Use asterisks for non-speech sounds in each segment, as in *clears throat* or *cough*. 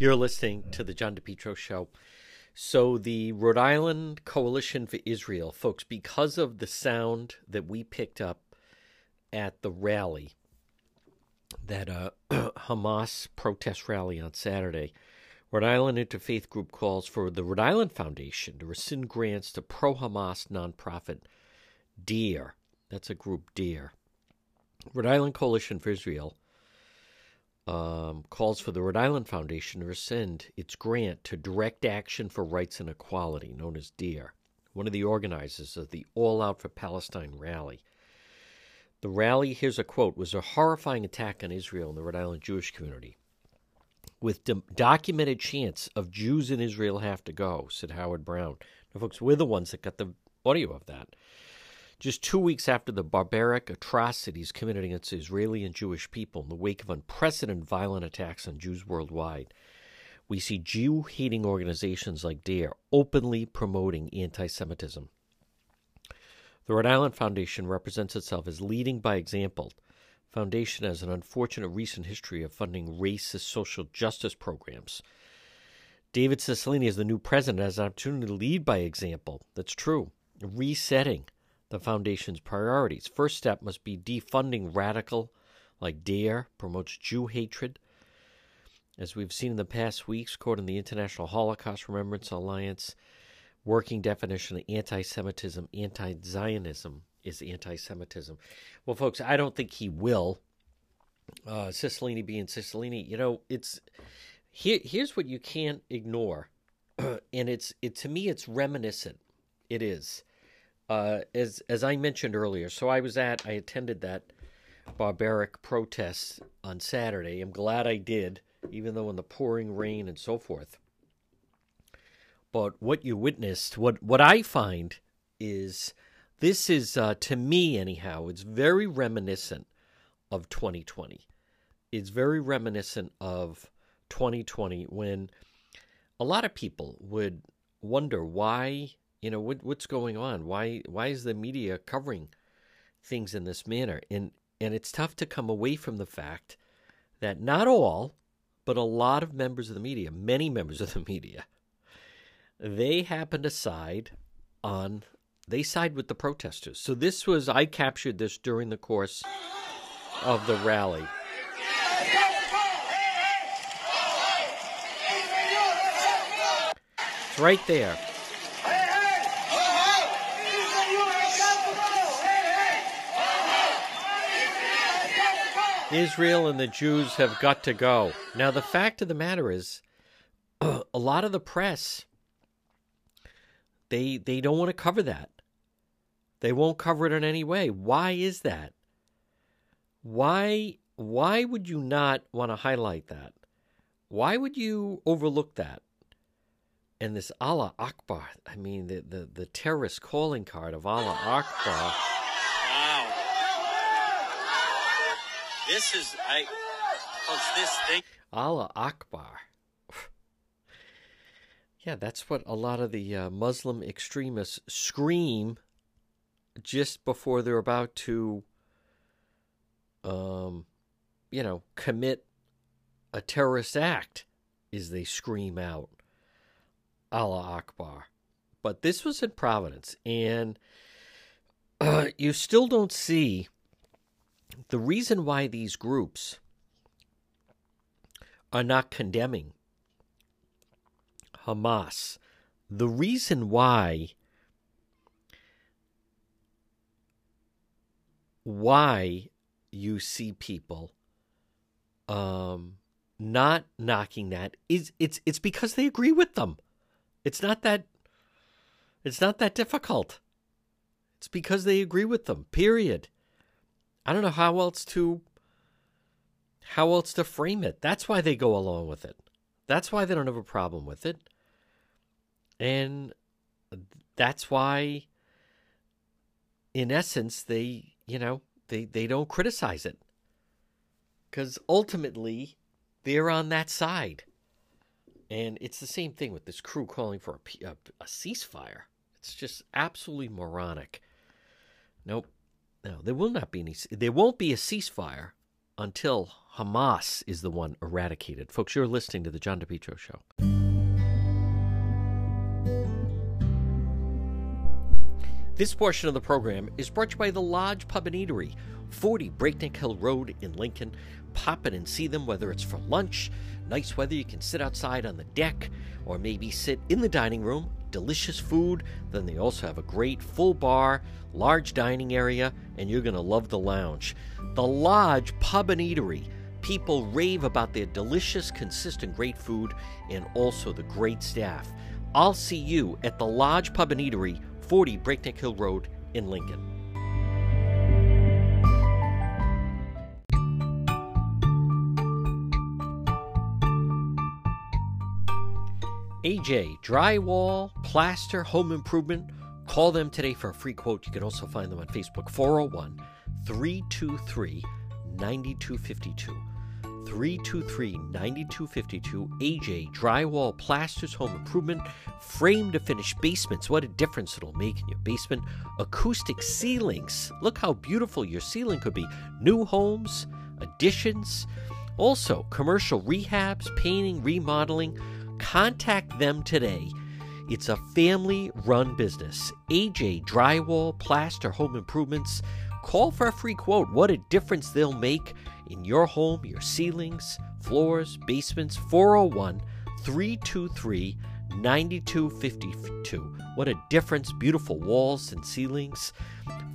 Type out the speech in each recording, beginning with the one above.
You're listening to the John DePetro Show. So, the Rhode Island Coalition for Israel, folks, because of the sound that we picked up at the rally, that uh, *clears throat* Hamas protest rally on Saturday, Rhode Island Interfaith Group calls for the Rhode Island Foundation to rescind grants to pro Hamas nonprofit DARE. That's a group DARE. Rhode Island Coalition for Israel um, calls for the Rhode Island Foundation to rescind its grant to Direct Action for Rights and Equality, known as DARE, one of the organizers of the All Out for Palestine rally. The rally, here's a quote, was a horrifying attack on Israel and the Rhode Island Jewish community. With do- documented chants of Jews in Israel have to go, said Howard Brown. Now, folks, we're the ones that got the audio of that. Just two weeks after the barbaric atrocities committed against Israeli and Jewish people in the wake of unprecedented violent attacks on Jews worldwide, we see Jew hating organizations like DARE openly promoting anti Semitism. The Rhode Island Foundation represents itself as leading by example. Foundation has an unfortunate recent history of funding racist social justice programs. David Cicilline, as the new president, has an opportunity to lead by example. That's true. Resetting the foundation's priorities. First step must be defunding radical like DARE, promotes Jew hatred. As we've seen in the past weeks, quoting the International Holocaust Remembrance Alliance, working definition of anti Semitism, anti Zionism is anti Semitism. Well, folks, I don't think he will. Uh, Cicilline being Cicilline, you know, it's here. Here's what you can't ignore, *clears throat* and it's it to me, it's reminiscent. It is uh, as as I mentioned earlier, so I was at I attended that barbaric protest on Saturday. I'm glad I did, even though in the pouring rain and so forth. But what you witnessed, what what I find is this is uh, to me anyhow, it's very reminiscent of 2020. It's very reminiscent of 2020 when a lot of people would wonder why you know what, what's going on? Why why is the media covering things in this manner? And and it's tough to come away from the fact that not all but a lot of members of the media many members of the media they happen to side on they side with the protesters. So this was i captured this during the course of the rally. It's right there Israel and the Jews have got to go. Now, the fact of the matter is, *clears throat* a lot of the press they they don't want to cover that. They won't cover it in any way. Why is that? Why why would you not want to highlight that? Why would you overlook that? And this Allah Akbar, I mean the, the, the terrorist calling card of Allah Akbar. This is I folks this thing Allah Akbar. *sighs* yeah, that's what a lot of the uh, Muslim extremists scream just before they're about to um you know, commit a terrorist act is they scream out Allah Akbar. But this was in Providence and uh, *clears throat* you still don't see the reason why these groups are not condemning Hamas, the reason why why you see people um, not knocking that is it's it's because they agree with them. It's not that it's not that difficult. It's because they agree with them. Period. I don't know how else to how else to frame it. That's why they go along with it. That's why they don't have a problem with it. And that's why in essence they, you know, they they don't criticize it. Cuz ultimately they're on that side. And it's the same thing with this crew calling for a, a, a ceasefire. It's just absolutely moronic. Nope. No, there will not be any. There won't be a ceasefire until Hamas is the one eradicated. Folks, you're listening to the John DePetro Show. This portion of the program is brought to you by the Lodge Pub and Eatery, 40 Breakneck Hill Road in Lincoln. Pop in and see them whether it's for lunch, nice weather, you can sit outside on the deck, or maybe sit in the dining room. Delicious food. Then they also have a great full bar, large dining area, and you're going to love the lounge. The Lodge Pub and Eatery. People rave about their delicious, consistent, great food and also the great staff. I'll see you at the Lodge Pub and Eatery, 40 Breakneck Hill Road in Lincoln. AJ Drywall, Plaster, Home Improvement. Call them today for a free quote. You can also find them on Facebook 401 323 9252. 323 9252. AJ Drywall, Plasters, Home Improvement, frame to finish basements. What a difference it'll make in your basement. Acoustic ceilings. Look how beautiful your ceiling could be. New homes, additions. Also, commercial rehabs, painting, remodeling. Contact them today. It's a family run business. AJ Drywall, Plaster, Home Improvements. Call for a free quote. What a difference they'll make in your home, your ceilings, floors, basements. 401 323 9252. What a difference. Beautiful walls and ceilings.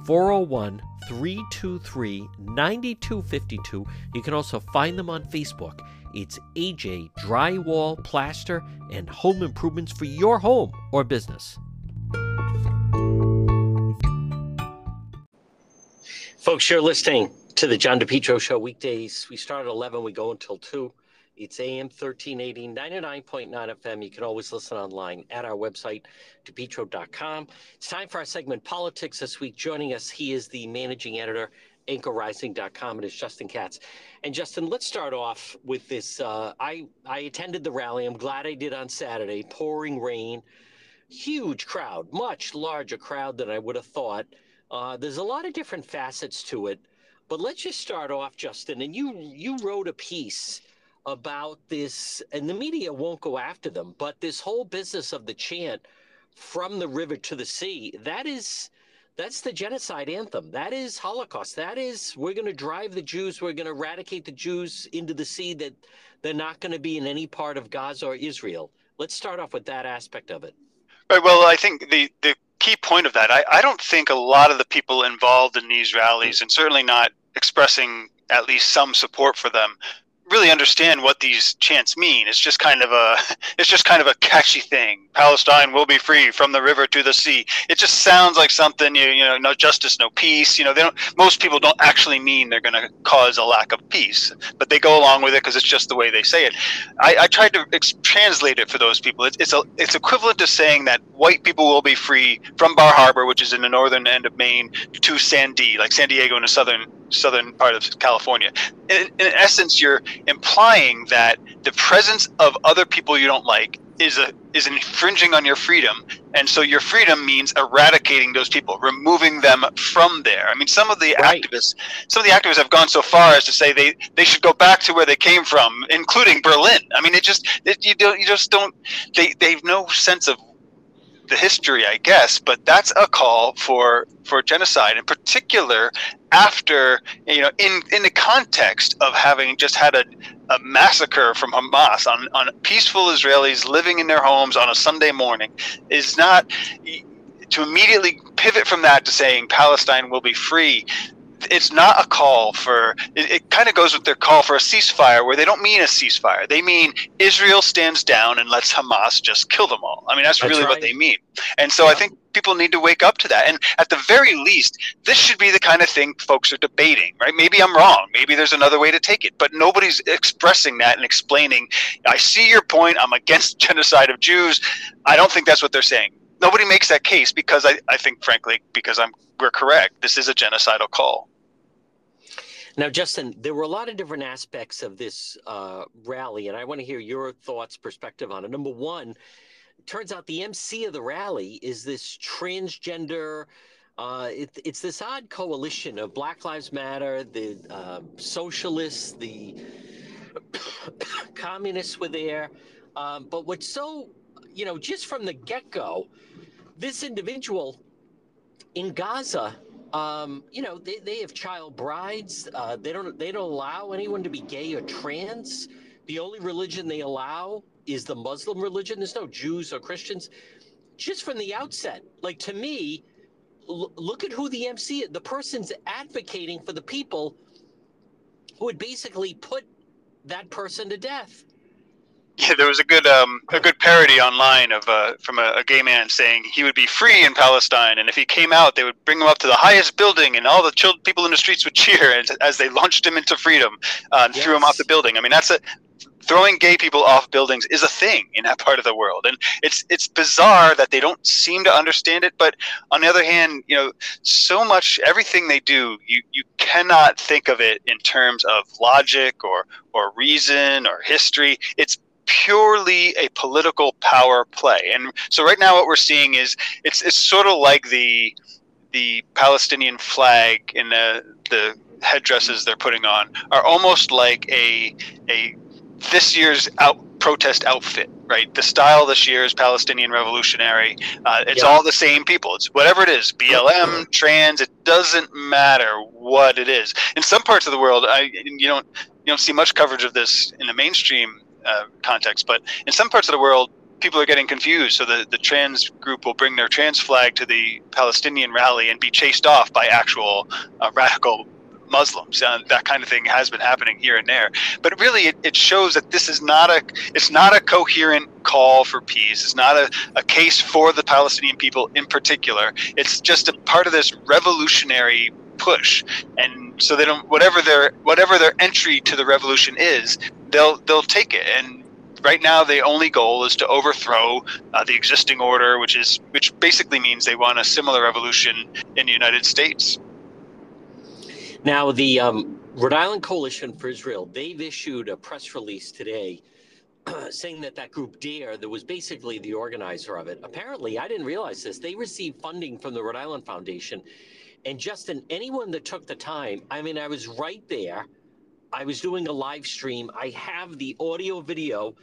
401 323 9252. You can also find them on Facebook. It's AJ Drywall, Plaster, and Home Improvements for your home or business. Folks, you're listening to the John DePetro Show weekdays. We start at 11, we go until 2. It's AM 1380, 99.9 FM. You can always listen online at our website, depetro.com. It's time for our segment Politics this week. Joining us, he is the managing editor, anchorrising.com, and it's Justin Katz. And Justin, let's start off with this. Uh, I, I attended the rally. I'm glad I did on Saturday. Pouring rain, huge crowd, much larger crowd than I would have thought. Uh, there's a lot of different facets to it. But let's just start off, Justin. And you you wrote a piece about this, and the media won't go after them, but this whole business of the chant from the river to the sea, that is that's the genocide anthem. That is Holocaust. That is we're going to drive the Jews, we're going to eradicate the Jews into the sea that they're not going to be in any part of Gaza or Israel. Let's start off with that aspect of it. Right. Well, I think the the key point of that, I, I don't think a lot of the people involved in these rallies, and certainly not expressing at least some support for them, really understand what these chants mean. It's just kind of a *laughs* it's just kind of a catchy thing. Palestine will be free from the river to the sea. It just sounds like something you you know no justice, no peace. You know they don't. Most people don't actually mean they're going to cause a lack of peace, but they go along with it because it's just the way they say it. I, I tried to ex- translate it for those people. It's it's a it's equivalent to saying that white people will be free from Bar Harbor, which is in the northern end of Maine, to Sandy, like San Diego in the southern southern part of California. In, in, essence, you're implying that the presence of other people you don't like is a is infringing on your freedom, and so your freedom means eradicating those people, removing them from there. I mean, some of the right. activists, some of the activists have gone so far as to say they they should go back to where they came from, including Berlin. I mean, it just it, you don't you just don't they they have no sense of the history, I guess, but that's a call for for genocide, in particular after you know in in the context of having just had a, a massacre from Hamas on on peaceful Israelis living in their homes on a Sunday morning is not to immediately pivot from that to saying Palestine will be free it's not a call for it, it kind of goes with their call for a ceasefire where they don't mean a ceasefire. They mean israel stands down and lets hamas just kill them all. I mean that's, that's really right. what they mean. And so yeah. i think people need to wake up to that. And at the very least this should be the kind of thing folks are debating right? Maybe i'm wrong. Maybe there's another way to take it. But nobody's expressing that and explaining i see your point. I'm against *laughs* genocide of jews. I don't think that's what they're saying. Nobody makes that case because I, I think frankly because i'm we're correct. This is a genocidal call now, Justin, there were a lot of different aspects of this uh, rally, and I want to hear your thoughts, perspective on it. Number one, turns out the MC of the rally is this transgender Uh, it, it's this odd coalition of Black Lives Matter, the uh, socialists, the *coughs* communists were there. Um, but what's so, you know, just from the get go, this individual in Gaza, um, you know, they, they have child brides. Uh, they don't they don't allow anyone to be gay or trans. The only religion they allow is the Muslim religion. There's no Jews or Christians. Just from the outset, like to me, l- look at who the MC, is the person's advocating for the people who would basically put that person to death. *laughs* Yeah, there was a good um, a good parody online of uh, from a, a, gay man saying he would be free in Palestine, and if he came out, they would bring him up to the highest building, and all the children, people in the streets would cheer as, as they launched him into freedom uh, and yes. threw him off the building. I mean, that's a throwing gay people off buildings is a thing in that part of the world and it's it's bizarre that they don't seem to understand it but on the other hand you know so much everything they do you you cannot think of it in terms of logic or or reason or history it's purely a political power play and so right now what we're seeing is it's it's sort of like the the Palestinian flag in the the headdresses they're putting on are almost like a a this year's out protest outfit, right? The style this year is Palestinian revolutionary. Uh, it's yeah. all the same people. It's whatever it is, BLM, trans. It doesn't matter what it is. In some parts of the world, I you don't you don't see much coverage of this in the mainstream uh, context, but in some parts of the world, people are getting confused. So the, the trans group will bring their trans flag to the Palestinian rally and be chased off by actual uh, radical Muslims. and that kind of thing has been happening here and there. But really, it, it shows that this is not a it's not a coherent call for peace. It's not a, a case for the Palestinian people in particular. It's just a part of this revolutionary push. And so they don't whatever their whatever their entry to the revolution is, they'll they'll take it and right now the only goal is to overthrow uh, the existing order which is which basically means they want a similar revolution in the united states now, the um, Rhode Island Coalition for Israel, they've issued a press release today *clears throat* saying that that group DARE, that was basically the organizer of it, apparently, I didn't realize this, they received funding from the Rhode Island Foundation. And Justin, anyone that took the time, I mean, I was right there. I was doing a live stream. I have the audio video,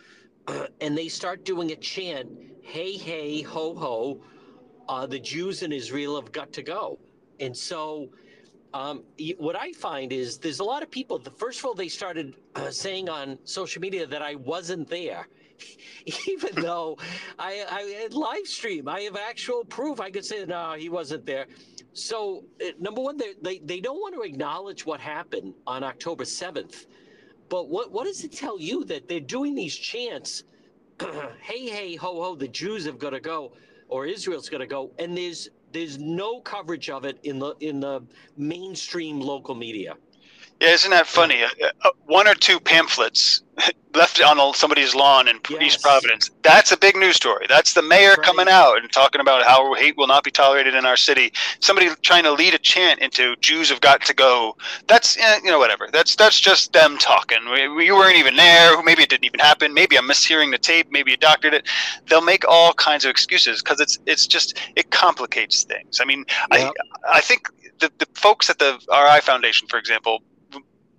*clears throat* and they start doing a chant, hey, hey, ho, ho, uh, the Jews in Israel have got to go. And so um, what I find is there's a lot of people. The first of all, they started uh, *clears throat* saying on social media that I wasn't there, *laughs* even though I, I live stream. I have actual proof. I could say no, he wasn't there. So uh, number one, they, they they don't want to acknowledge what happened on October seventh. But what what does it tell you that they're doing these chants? *clears throat* hey hey ho ho, the Jews have got to go, or Israel's got to go, and there's there's no coverage of it in the in the mainstream local media. Yeah, isn't that funny? Uh, uh, one or two pamphlets *laughs* left on somebody's lawn in yes. East Providence. That's a big news story. That's the mayor right. coming out and talking about how hate will not be tolerated in our city. Somebody trying to lead a chant into Jews have got to go. That's eh, you know whatever. That's that's just them talking. We, we weren't even there. Maybe it didn't even happen. Maybe I'm mishearing the tape. Maybe you doctored it. They'll make all kinds of excuses because it's it's just it complicates things. I mean, yep. I I think the, the folks at the RI Foundation, for example,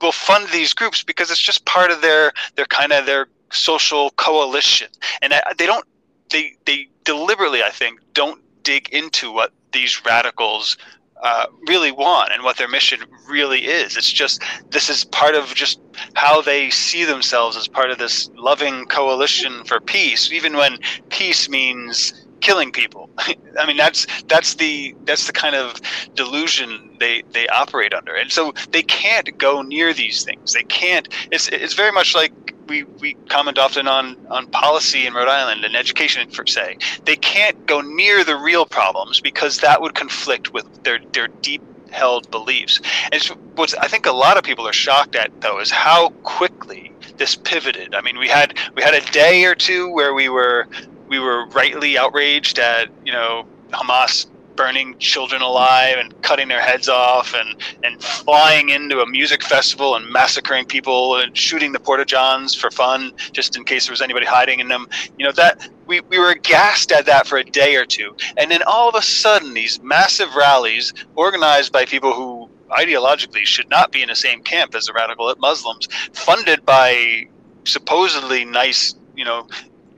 will fund these groups because it's just part of their their kind of their social coalition, and they don't they they deliberately I think don't dig into what these radicals uh, really want and what their mission really is. It's just this is part of just how they see themselves as part of this loving coalition for peace, even when peace means killing people. *laughs* I mean, that's that's the that's the kind of delusion they they operate under, and so they can't go near these things. They can't. It's it's very much like we, we comment often on, on policy in Rhode Island and education per se. They can't go near the real problems because that would conflict with their, their deep held beliefs. And what I think a lot of people are shocked at though is how quickly this pivoted. I mean, we had we had a day or two where we were we were rightly outraged at you know Hamas burning children alive and cutting their heads off and, and flying into a music festival and massacring people and shooting the porta johns for fun, just in case there was anybody hiding in them. You know, that we, we were aghast at that for a day or two. And then all of a sudden, these massive rallies organized by people who ideologically should not be in the same camp as the radical Muslims, funded by supposedly nice, you know,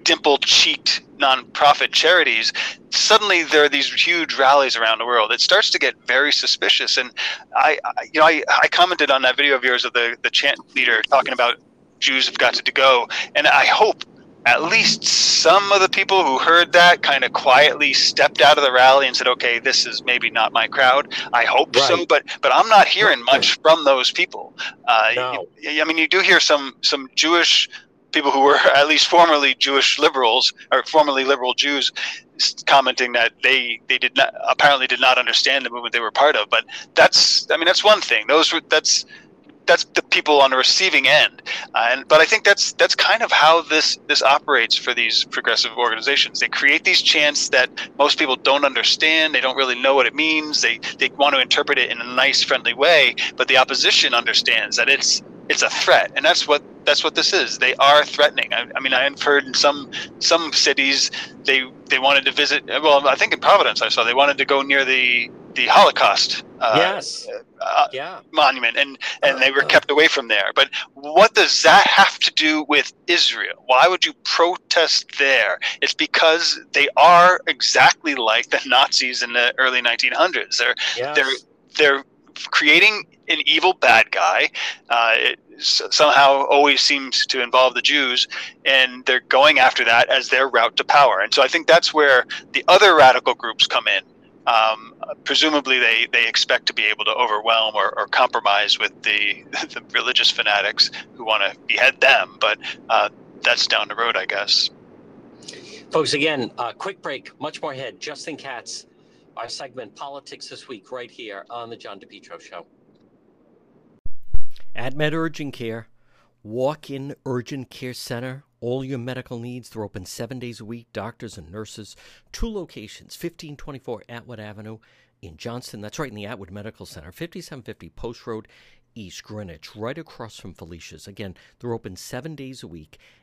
dimple cheeked nonprofit charities, suddenly there are these huge rallies around the world. It starts to get very suspicious. And I, I you know, I, I commented on that video of yours of the, the chant leader talking about Jews have got to go. And I hope at least some of the people who heard that kind of quietly stepped out of the rally and said, "Okay, this is maybe not my crowd." I hope right. so, but but I'm not hearing much from those people. Uh, no. I mean, you do hear some some Jewish people who were *laughs* at least formerly Jewish liberals or formerly liberal Jews commenting that they they did not apparently did not understand the movement they were part of. But that's I mean that's one thing. Those were that's that's the people on the receiving end, uh, and but I think that's that's kind of how this this operates for these progressive organizations. They create these chants that most people don't understand. They don't really know what it means. They they want to interpret it in a nice, friendly way, but the opposition understands that it's it's a threat, and that's what that's what this is. They are threatening. I, I, mean, I've heard in some some cities they they wanted to visit. Well, I think in Providence I saw they wanted to go near the the Holocaust. Uh, yes. Uh, yeah. Monument, and and they were uh, kept away from there. But what does that have to do with Israel? Why would you protest there? It's because they are exactly like the Nazis in the early 1900s. They're yes. they're they're creating an evil bad guy. Uh, it somehow always seems to involve the Jews, and they're going after that as their route to power. And so I think that's where the other radical groups come in. Um, presumably, they, they expect to be able to overwhelm or, or compromise with the, *laughs* the religious fanatics who want to behead them, but uh, that's down the road, I guess. Folks, again, uh, quick break, much more ahead. Justin Katz, our segment Politics This Week, right here on The John DePetro Show. AdMed Urgent Care, walk in urgent care center. All your medical needs. They're open seven days a week. Doctors and nurses. Two locations 1524 Atwood Avenue in Johnston. That's right in the Atwood Medical Center. 5750 Post Road, East Greenwich, right across from Felicia's. Again, they're open seven days a week.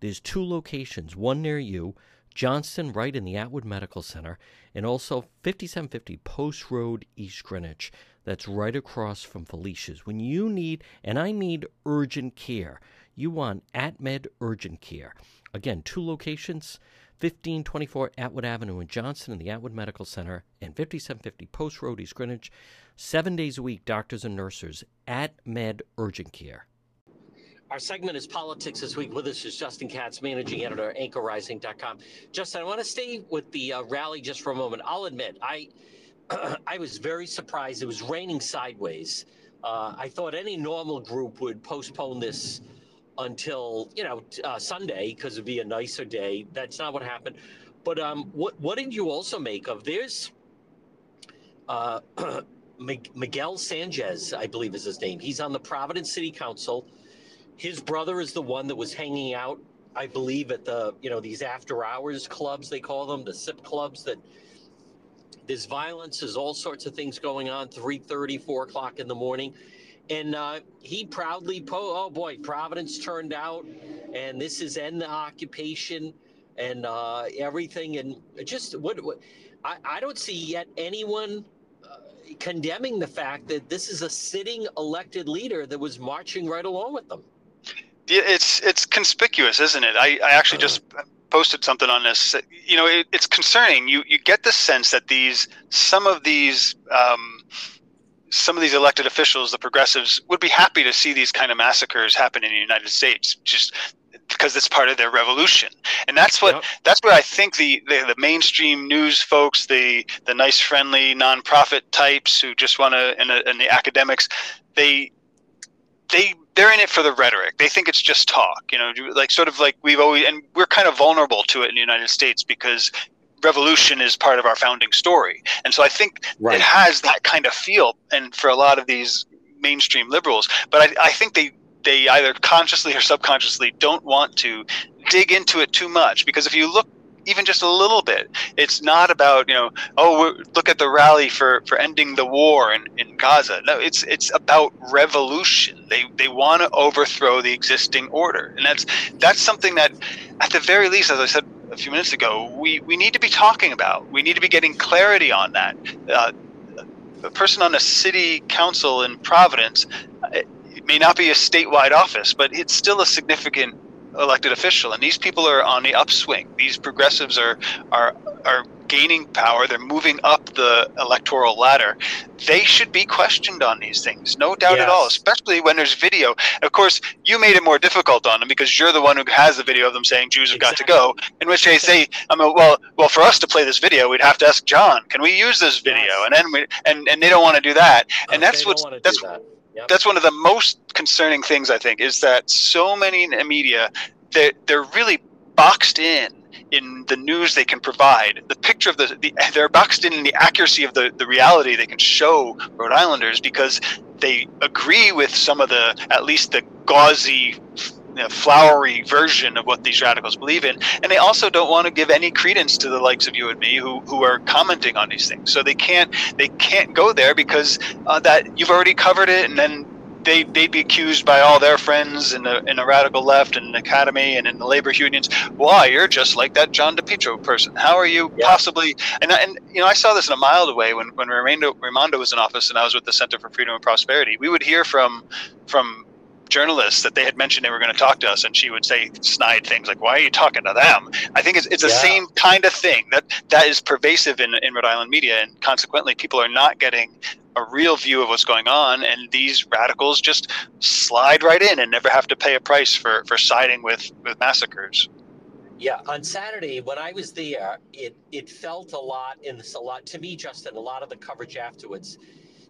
there's two locations, one near you, Johnston, right in the Atwood Medical Center, and also 5750 Post Road, East Greenwich. That's right across from Felicia's. When you need, and I need urgent care, you want AtMed Urgent Care. Again, two locations 1524 Atwood Avenue in Johnston in the Atwood Medical Center, and 5750 Post Road, East Greenwich. Seven days a week, doctors and nurses at Med Urgent Care. Our segment is Politics This Week. With us is Justin Katz, managing editor, anchorrising.com. Justin, I want to stay with the uh, rally just for a moment. I'll admit, I *clears throat* I was very surprised. It was raining sideways. Uh, I thought any normal group would postpone this until you know uh, Sunday because it'd be a nicer day. That's not what happened. But um, what what did you also make of? There's uh, *clears throat* Miguel Sanchez, I believe is his name. He's on the Providence City Council his brother is the one that was hanging out, I believe, at the you know these after hours clubs they call them, the sip clubs that there's violence, there's all sorts of things going on, 3.30, 4 o'clock in the morning. And uh, he proudly, po- oh boy, Providence turned out, and this is end the occupation and uh, everything. And just what, what I, I don't see yet anyone uh, condemning the fact that this is a sitting elected leader that was marching right along with them it's it's conspicuous, isn't it? I, I actually just posted something on this. You know, it, it's concerning. You you get the sense that these some of these um, some of these elected officials, the progressives, would be happy to see these kind of massacres happen in the United States. Just because it's part of their revolution and that's what yep. that's what i think the, the, the mainstream news folks the the nice friendly nonprofit types who just want to and, and the academics they they they're in it for the rhetoric. They think it's just talk you know like sort of like we've always and we're kind of vulnerable to it in the united states because revolution is part of our founding story. And so i think right. it has that kind of feel and for a lot of these mainstream liberals. But i, I think they they either consciously or subconsciously don't want to dig into it too much. Because if you look even just a little bit. It's not about you know oh look at the rally for for ending the war in, in gaza. No it's it's about revolution. They they want to overthrow the existing order. And that's that's something that at the very least as i said a few minutes ago we we need to be talking about. We need to be getting clarity on that. Uh, a person on a city council in providence it may not be a statewide office, but it's still a significant elected official. And these people are on the upswing. These progressives are are are gaining power. They're moving up the electoral ladder. They should be questioned on these things, no doubt yes. at all. Especially when there's video. Of course, you made it more difficult on them because you're the one who has the video of them saying Jews have exactly. got to go. In which case, they say, "I mean, well, well, for us to play this video, we'd have to ask John, can we use this video?" Yes. And then we, and and they don't want to do that. And that's what that's. That Yep. That's one of the most concerning things I think is that so many media they're, they're really boxed in in the news they can provide, the picture of the, the they're boxed in in the accuracy of the, the reality they can show Rhode Islanders because they agree with some of the at least the gauzy you know, flowery version of what these radicals believe in, and they also don't want to give any credence to the likes of you and me who, who are commenting on these things. So they can't they can't go there because uh, that you've already covered it, and then they they'd be accused by all their friends in the in the radical left and the academy and in the labor unions. Why you're just like that John DePetro person? How are you yeah. possibly? And and you know I saw this in a mild way when when Raimondo, Raimondo was in office and I was with the Center for Freedom and Prosperity. We would hear from from journalists that they had mentioned they were going to talk to us, and she would say snide things like, "Why are you talking to them?" I think it's it's the yeah. same kind of thing that that is pervasive in in Rhode Island media, and consequently, people are not getting a real view of what's going on, and these radicals just slide right in and never have to pay a price for for siding with with massacres. Yeah, on Saturday when I was there, it it felt a lot in this a lot to me, Justin. A lot of the coverage afterwards,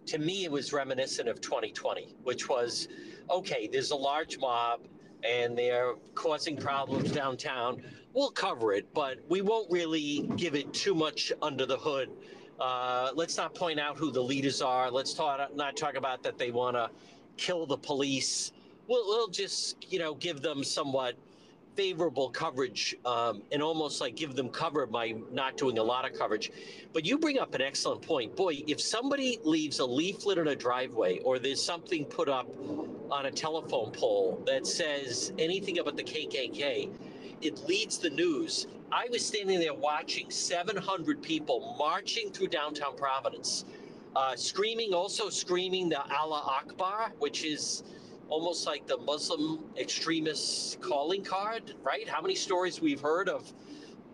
to me, it was reminiscent of 2020, which was okay, there's a large mob and they're causing problems downtown. We'll cover it, but we won't really give it too much under the hood. Uh, let's not point out who the leaders are. Let's talk, not talk about that they want to kill the police. We'll, we'll just, you know, give them somewhat favorable coverage um, and almost like give them cover by not doing a lot of coverage. But you bring up an excellent point. Boy, if somebody leaves a leaflet in a driveway or there's something put up on a telephone pole that says anything about the KKK, it leads the news. I was standing there watching 700 people marching through downtown Providence, uh, screaming, also screaming the Allah Akbar, which is almost like the Muslim extremists calling card, right? How many stories we've heard of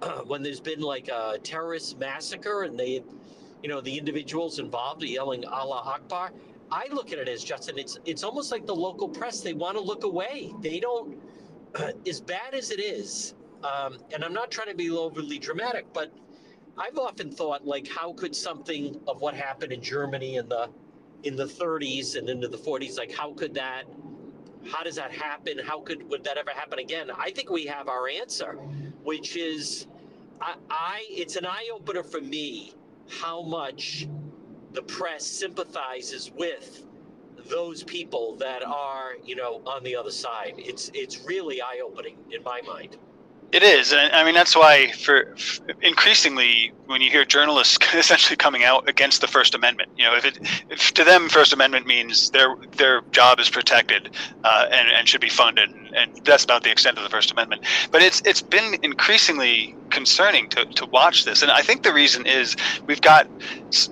uh, *clears throat* when there's been like a terrorist massacre and they, you know, the individuals involved are yelling Allah Akbar. I look at it as Justin. It's it's almost like the local press. They want to look away. They don't. *clears throat* as bad as it is, um, and I'm not trying to be overly dramatic, but I've often thought like, how could something of what happened in Germany in the in the 30s and into the 40s, like how could that how does that happen? How could would that ever happen again? I think we have our answer, which is I, I it's an eye opener for me how much the press sympathizes with those people that are, you know, on the other side. It's it's really eye opening in my mind. It is, and I mean that's why for, increasingly when you hear journalists *laughs* essentially coming out against the First Amendment, you know, if it if to them First Amendment means their their job is protected uh, and and should be funded, and that's about the extent of the First Amendment. But it's it's been increasingly concerning to, to watch this. And I think the reason is we've got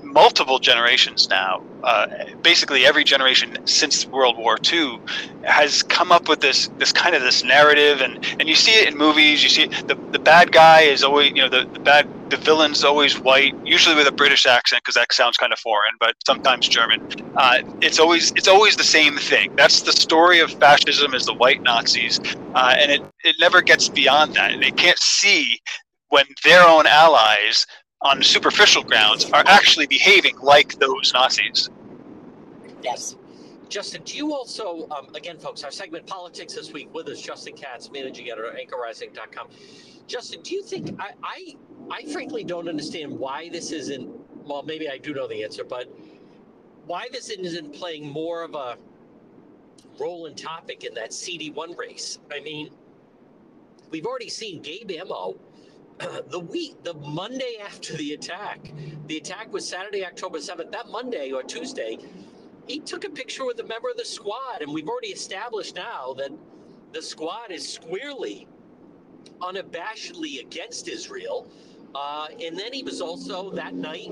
multiple generations now. Uh, basically, every generation since World War II has come up with this this kind of this narrative, and, and you see it in movies. You see it, the the bad guy is always you know the, the bad the villain's always white, usually with a British accent because that sounds kind of foreign, but sometimes German. Uh, it's always it's always the same thing. That's the story of fascism is the white Nazis, uh, and it it never gets beyond that. And they can't see when their own allies on superficial grounds are actually behaving like those Nazis. Yes. Justin, do you also, um, again, folks, our segment Politics This Week with us, Justin Katz, managing editor at anchorrising.com. Justin, do you think, I, I, I frankly don't understand why this isn't, well, maybe I do know the answer, but why this isn't playing more of a role and topic in that CD1 race? I mean, we've already seen Gabe Amo *clears throat* the week, the Monday after the attack, the attack was Saturday, October 7th. That Monday or Tuesday, he took a picture with a member of the squad, and we've already established now that the squad is squarely, unabashedly against Israel. Uh, and then he was also that night,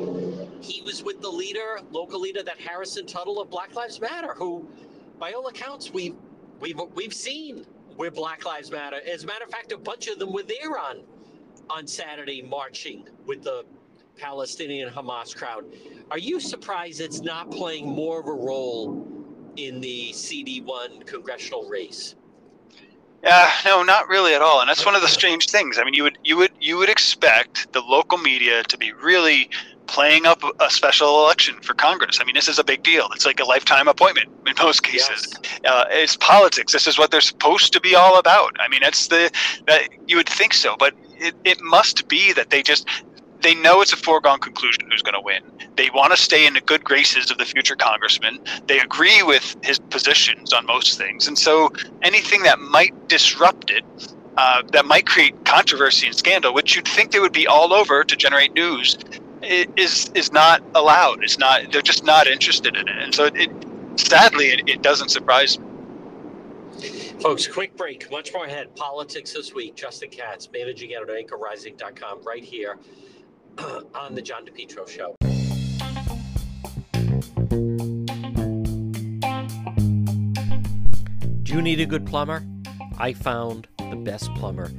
he was with the leader, local leader, that Harrison Tuttle of Black Lives Matter, who, by all accounts, we've we've we've seen where Black Lives Matter. As a matter of fact, a bunch of them were there on on Saturday marching with the Palestinian Hamas crowd. Are you surprised it's not playing more of a role in the CD1 congressional race? Yeah, no, not really at all. And that's one of the strange things. I mean, you would you would you would expect the local media to be really playing up a special election for Congress. I mean, this is a big deal. It's like a lifetime appointment in most cases. Yes. Uh, it's politics. This is what they're supposed to be all about. I mean, that's the that you would think so, but it, it must be that they just they know it's a foregone conclusion who's going to win. They want to stay in the good graces of the future congressman. They agree with his positions on most things. And so anything that might disrupt it, uh, that might create controversy and scandal, which you'd think they would be all over to generate news, is is not allowed. It's not. They're just not interested in it. And so, it, sadly, it, it doesn't surprise me. Folks, quick break. Much more ahead. Politics this week. Justin Katz, managing editor anchorrising.com, right here *clears throat* on the John DePetro Show. Do you need a good plumber? I found the best plumber,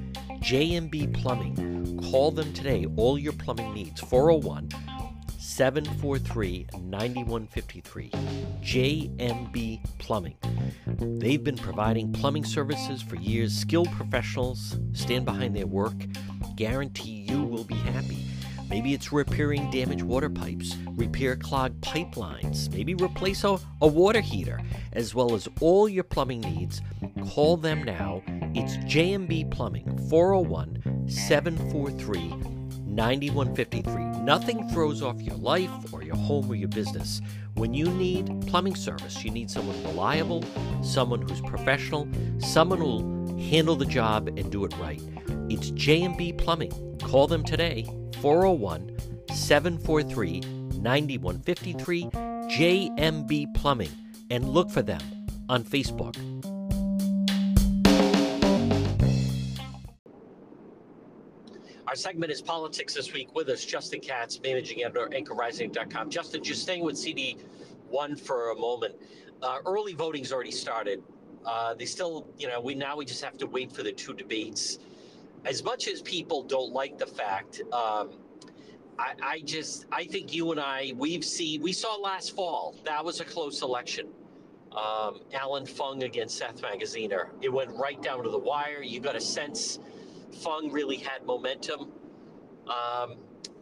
JMB Plumbing. Call them today. All your plumbing needs. 401 743 9153. JMB Plumbing. They've been providing plumbing services for years. Skilled professionals stand behind their work. Guarantee you will be happy. Maybe it's repairing damaged water pipes, repair clogged pipelines, maybe replace a, a water heater, as well as all your plumbing needs. Call them now. It's JMB Plumbing, 401 743 9153. Nothing throws off your life or your home or your business. When you need plumbing service, you need someone reliable, someone who's professional, someone who'll handle the job and do it right. It's JMB Plumbing. Call them today, 401 743 9153, JMB Plumbing, and look for them on Facebook. Our segment is Politics This Week with us, Justin Katz, managing editor, anchorrising.com. Justin, just staying with CD1 for a moment. Uh, early voting's already started. Uh, they still, you know, we now we just have to wait for the two debates as much as people don't like the fact, um, I, I, just I think you and I we've seen we saw last fall that was a close election. Um, Allan Fung against Seth Magaziner. It went right down to the wire. You got a sense Fung really had momentum. Um,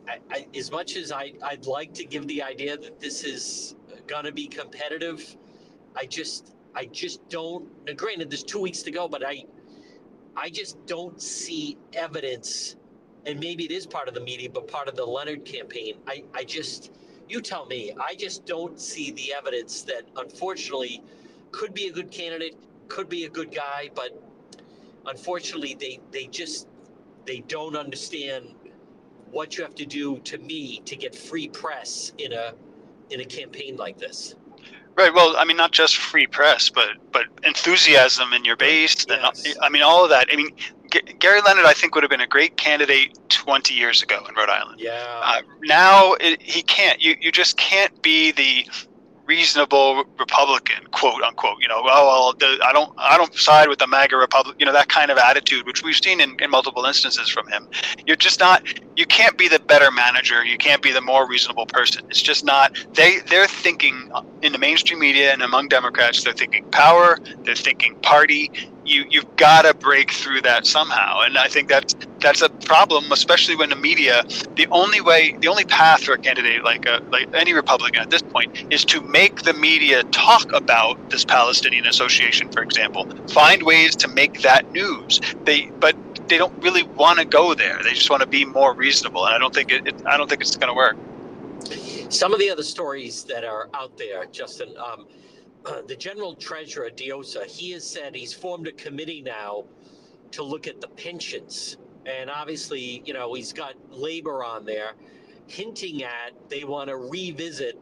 I, I, as much as I, I'd like to give the idea that this is going to be competitive, I just I just don't. Granted, there's two weeks to go, but I I just don't see evidence, and maybe it is part of the media, but part of the Leonard campaign. I, I just, you tell me, I just don't see the evidence that unfortunately could be a good candidate, could be a good guy, but unfortunately they, they just, they don't understand what you have to do to me to get free press in a, in a campaign like this. Right. Well, I mean, not just free press, but but enthusiasm in your base. Yes. And, I mean, all of that. I mean, G- Gary Leonard, I think, would have been a great candidate 20 years ago in Rhode Island. Yeah. Uh, now it, he can't. You you just can't be the reasonable Republican, quote unquote. You know, oh well, I don't I don't side with the MAGA Republic. You know that kind of attitude, which we've seen in, in multiple instances from him. You're just not. You can't be the better manager. You can't be the more reasonable person. It's just not. They they're thinking in the mainstream media and among Democrats. They're thinking power. They're thinking party you you've got to break through that somehow. And i think that's that's a problem especially when the media the only way the only path for a candidate like a, like any republican at this point is to make the media talk about this palestinian association for example. Find ways to make that news. They but they don't really want to go there. They just want to be more reasonable and i don't think it, it i don't think it's going to work. Some of the other stories that are out there justin um, uh, *clears throat* the general treasurer Diossa, he has said he's formed a committee now to look at the pensions, and obviously, you know, he's got labor on there, hinting at they want to revisit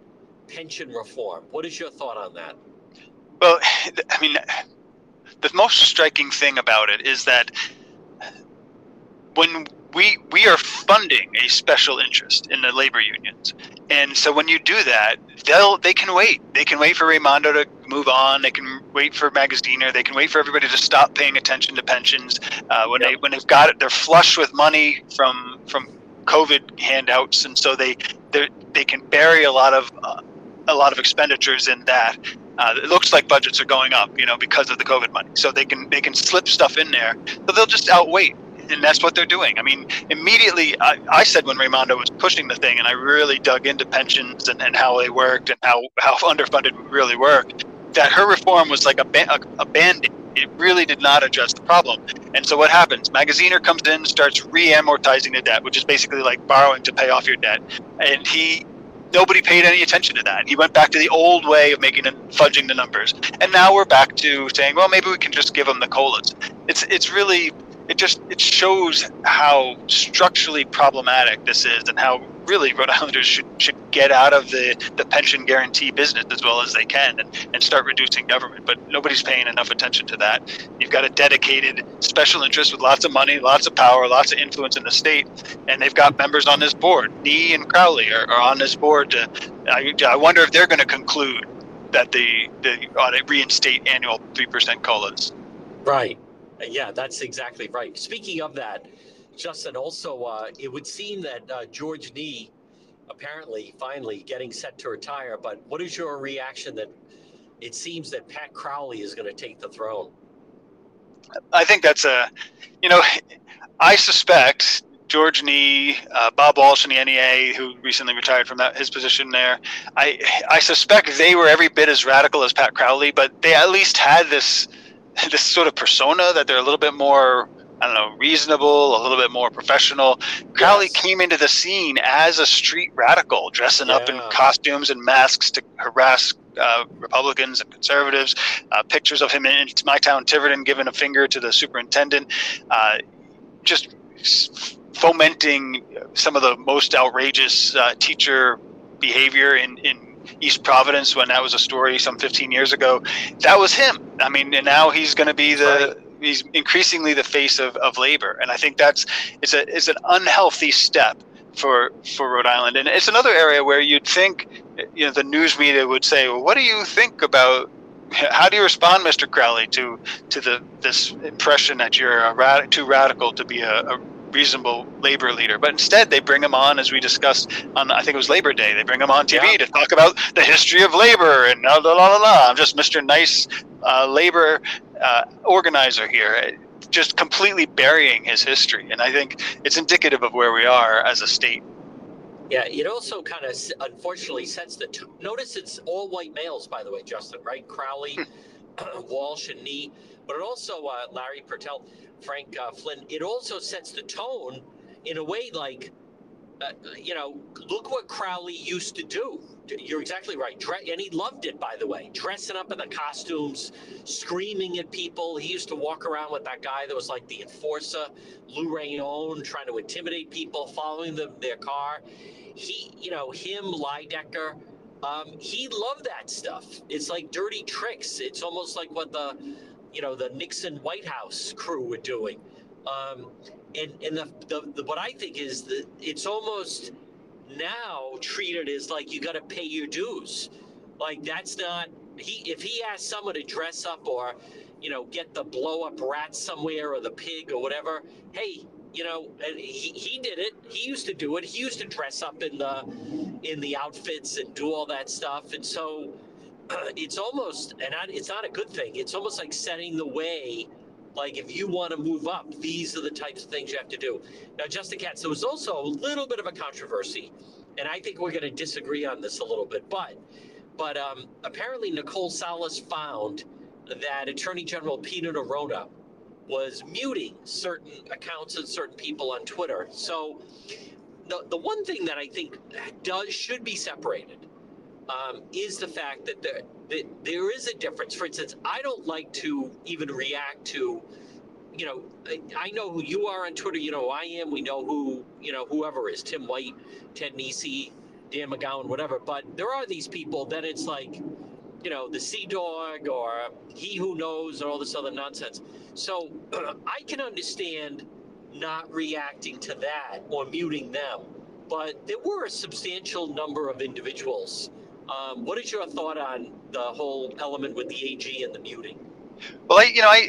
pension reform. What is your thought on that? Well, I mean, the most striking thing about it is that when we we are funding a special interest in the labor unions, and so when you do that, they'll they can wait. They can wait for Raimondo to move on. They can wait for Magaziner. They can wait for everybody to stop paying attention to pensions. Uh, when yep. they when they've got it, they're flush with money from from COVID handouts, and so they they they can bury a lot of uh, a lot of expenditures in that. Uh, it looks like budgets are going up, you know, because of the COVID money. So they can they can slip stuff in there, but they'll just outwait and that's what they're doing. I mean, immediately, I, I, said when Raimondo was pushing the thing, and I really dug into pensions and, and how they worked and how, how *laughs* underfunded really were, that her reform was like a, ba- a, a band aid. It really did not address the problem. And so what happens? Magaziner comes in, starts re-amortizing the debt, which is basically like borrowing to pay off your debt. And he nobody paid any attention to that. He went back to the old way of making and fudging the numbers. And now we're back to saying, well, maybe we can just give them the colas. It's it's really it just it shows how structurally problematic this is and how really Rhode Islanders should should get out of the, the pension guarantee business as well as they can and, and start reducing government. But nobody's paying enough attention to that. You've got a dedicated special interest with lots of money, lots of power, lots of influence in the state, and they've got members on this board. Nee and Crowley are, are on this board. To, I, I wonder if they're going to conclude that the, the ought to reinstate annual 3% COLAs. Right. Yeah, that's exactly right. Speaking of that, Justin, also, uh, it would seem that uh, George Nee apparently finally getting set to retire. But what is your reaction that it seems that Pat Crowley is going to take the throne? I think that's a, you know, I suspect George Nee, uh, Bob Walsh in the NEA, who recently retired from that his position there. I I suspect they were every bit as radical as Pat Crowley, but they at least had this *laughs* this sort of persona that they're a little bit more I don't know, reasonable, a little bit more professional. Crowley yes. came into the scene as a street radical, dressing yeah. up in costumes and masks to harass uh, Republicans and conservatives. Uh, pictures of him in my town, Tiverton, giving a finger to the superintendent. Uh, just fomenting some of the most outrageous uh, teacher behavior in, in East Providence when that was a story some 15 years ago. That was him. I mean, and now he's going to be the. Right. He's increasingly the face of, of labor, and I think that's it's a it's an unhealthy step for for Rhode Island, and it's another area where you'd think, you know, the news media would say, "Well, what do you think about how do you respond, Mr. Crowley, to to the this impression that you're a rad- too radical to be a, a, reasonable labor leader. But instead, they bring him on, as we discussed on, I think it was Labor Day. They bring him on TV yeah. to talk about the history of labor and la la la la. I'm just Mr. Nice uh, labor uh, organizer here, just completely burying his history. And I think it's indicative of where we are as a state. Yeah, it also kind of unfortunately sets the t- notice it's all white males, by the way, Justin, right? Crowley, hmm. *clears throat* Walsh, and Nee, but it also uh, Larry Purtill Frank uh, Flynn, it also sets the tone in a way like, uh, you know, look what Crowley used to do. You're exactly right. Dre- and he loved it, by the way, dressing up in the costumes, screaming at people. He used to walk around with that guy that was like the enforcer, Lou Rayon, trying to intimidate people, following them their car. He, you know, him, Lydecker, um, he loved that stuff. It's like dirty tricks. It's almost like what the you know, the Nixon White House crew were doing. Um, and and the, the, the, what I think is that it's almost now treated as like you got to pay your dues. Like that's not he. If he asked someone to dress up or, you know, get the blow up rat somewhere or the pig or whatever, hey, you know, he, he did it. He used to do it. He used to dress up in the in the outfits and do all that stuff. And so *clears throat* it's almost, and I, it's not a good thing. It's almost like setting the way. Like if you want to move up, these are the types of things you have to do. Now, Justin Katz, there was also a little bit of a controversy, and I think we're going to disagree on this a little bit. But, but um, apparently Nicole Solas found that Attorney General Peter Neronha was muting certain accounts and certain people on Twitter. So the, the one thing that I think does should be separated um, is the fact that there, that there is a difference. For instance, I don't like to even react to, you know, I, know who you are on Twitter. You know who I am. We know who, you know, whoever is Tim White, Ted Nesi, Dan McGowan, whatever. But there are these people that it's like, you know, the Sea Dog or He Who Knows and all this other nonsense. So *clears throat* I can understand not reacting to that or muting them. But there were a substantial number of individuals. Um, what is your thought on the whole element with the AG and the muting? Well, I, you know, I,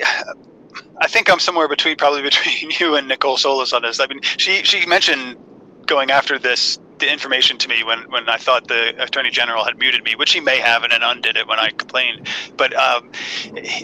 I think I'm somewhere between probably *laughs* between you and Nicole Solas on this. I mean, she she mentioned going after this the information to me when, when I thought the attorney general had muted me, which he may have, and then undid it when I complained. But um,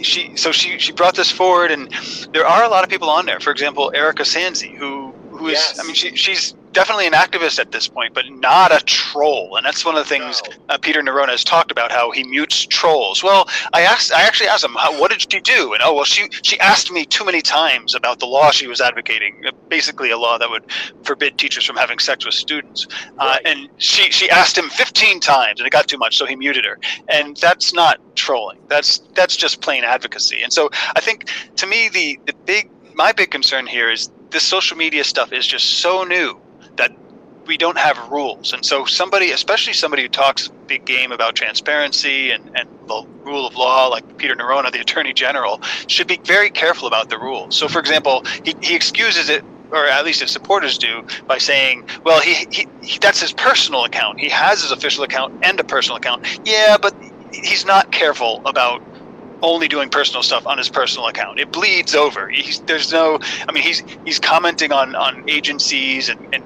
she so she she brought this forward, and there are a lot of people on there. For example, Erika Sanzi, who who is yes. I mean she she's definitely an activist at this point, but not a troll. And that's one of the things no. uh, Peter Neronha has talked about how he mutes trolls. Well, I asked, I actually asked him, how, what did she do? And oh, well, she she asked me too many times about the law she was advocating, uh, basically a law that would forbid teachers from having sex with students. Uh, right. Uh, and she she asked him 15 times, and it got too much, so he muted her. And that's not trolling. That's that's just plain advocacy. And so I think to me the the big my big concern here is this social media stuff is just so new that we don't have rules. And so somebody, especially somebody who talks big game about transparency and, and the rule of law, like Peter Neronha, the Attorney General, should be very careful about the rules. So, for example, he, he excuses it or at least his supporters do, by saying, well, he, he, he, that's his personal account. He has his official account and a personal account. Yeah, but he's not careful about only doing personal stuff on his personal account. It bleeds over. He's, there's no, I mean, he's he's commenting on on agencies and, and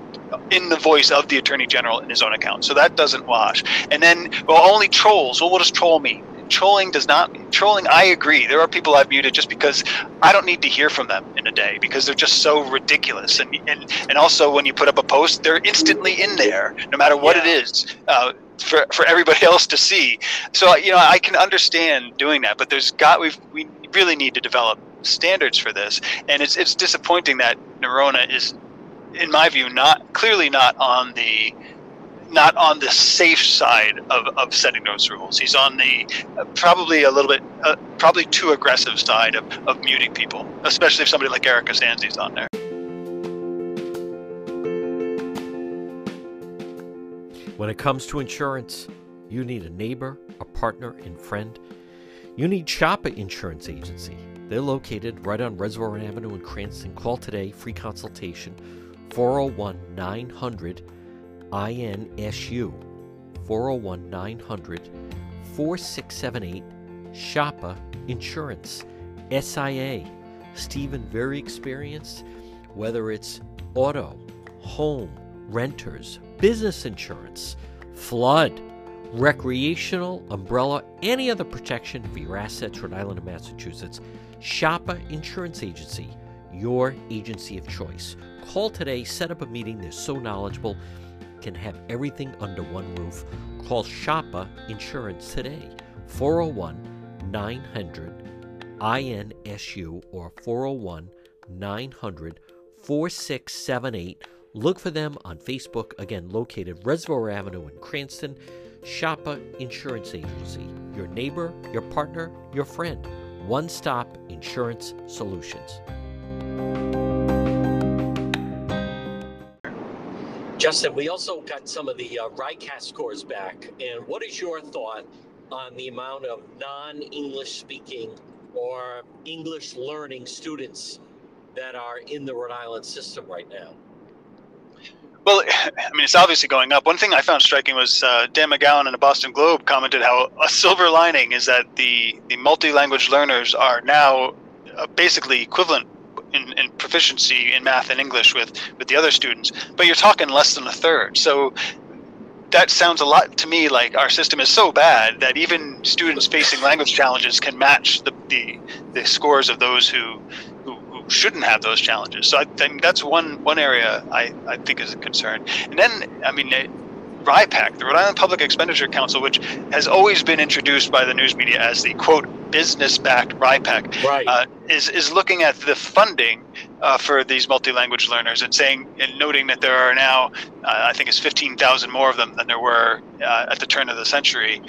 in the voice of the attorney general in his own account. So that doesn't wash. And then, well, only trolls. Well, what does troll mean? Trolling does not trolling. I agree. There are people I've muted just because I don't need to hear from them in a day because they're just so ridiculous. And and and also when you put up a post, they're instantly in there, no matter what yeah. it is. Uh, for, for everybody *laughs* else to see. So you know I can understand doing that, but there's got we we really need to develop standards for this, and it's it's disappointing that Neronha is in my view, not clearly not on the not on the safe side of, of setting those rules. He's on the uh, probably a little bit, uh, probably too aggressive side of, of muting people, especially if somebody like Erika Sanzi's on there. When it comes to insurance, you need a neighbor, a partner, and friend. You need Shoppa Insurance Agency. They're located right on Reservoir Avenue in Cranston. Call today, free consultation 401 900 INSU 401 900 4678 Shoppa Insurance SIA Stephen very experienced whether it's auto home renters business insurance flood recreational umbrella any other protection for your assets Rhode Island and Massachusetts Shoppa Insurance Agency your agency of choice Call today, set up a meeting. They're so knowledgeable, can have everything under one roof. Call Shoppa Insurance today, 401 900 INSU or 401 900 4678. Look for them on Facebook, again, located Reservoir Avenue in Cranston. Shoppa Insurance Agency, your neighbor, your partner, your friend. One stop insurance solutions. Justin, we also got some of the uh, RICAS scores back. And what is your thought on the amount of non English speaking or English learning students that are in the Rhode Island system right now? Well, *laughs* I mean, it's obviously going up. One thing I found striking was uh, Dan McGowan in the Boston Globe commented how a silver lining is that the, the multi-language learners are now uh, basically equivalent in, in, proficiency in math and English with, with the other students, but you're talking less than a third. So that sounds a lot to me like our system is so bad that even students facing language challenges can match the, the, the scores of those who shouldn't have those challenges. So I think that's one one area I, I think is a concern. And then I mean RIPEC, the Rhode Island Public Expenditure Council, which has always been introduced by the news media as the quote business-backed RIPEC, right. uh, is is looking at the funding uh, for these multi-language learners and saying and noting that there are now, uh, I think it's 15,000 more of them than there were uh, at the turn of the century,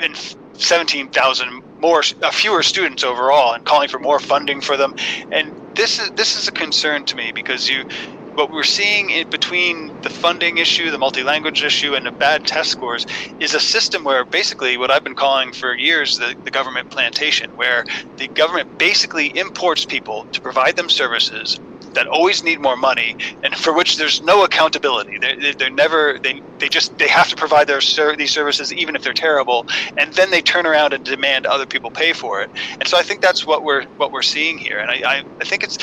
and 17,000 more uh, fewer students overall, and calling for more funding for them. And this is this is a concern to me because you what we're seeing in between the funding issue, the multi-language issue, and the bad test scores is a system where basically what I've been calling for years the, the government plantation, where the government basically imports people to provide them services that always need more money and for which there's no accountability. They're, they're never, they, they just, they have to provide their these services even if they're terrible. And then they turn around and demand other people pay for it. And so I think that's what we're, what we're seeing here. And I, I, I think it's,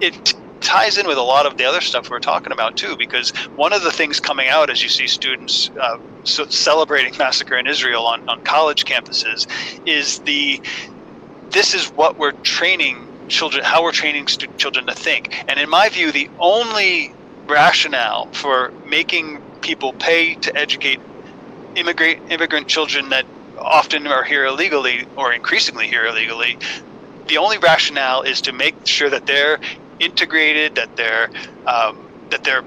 it ties in with a lot of the other stuff we're talking about too, because one of the things coming out as you see students uh, so celebrating massacre in Israel on, on college campuses is the this is what we're training children, how we're training children to think. And in my view, the only rationale for making people pay to educate immigrant immigrant children that often are here illegally or increasingly here illegally the only rationale is to make sure that they're integrated, that they're um, that they're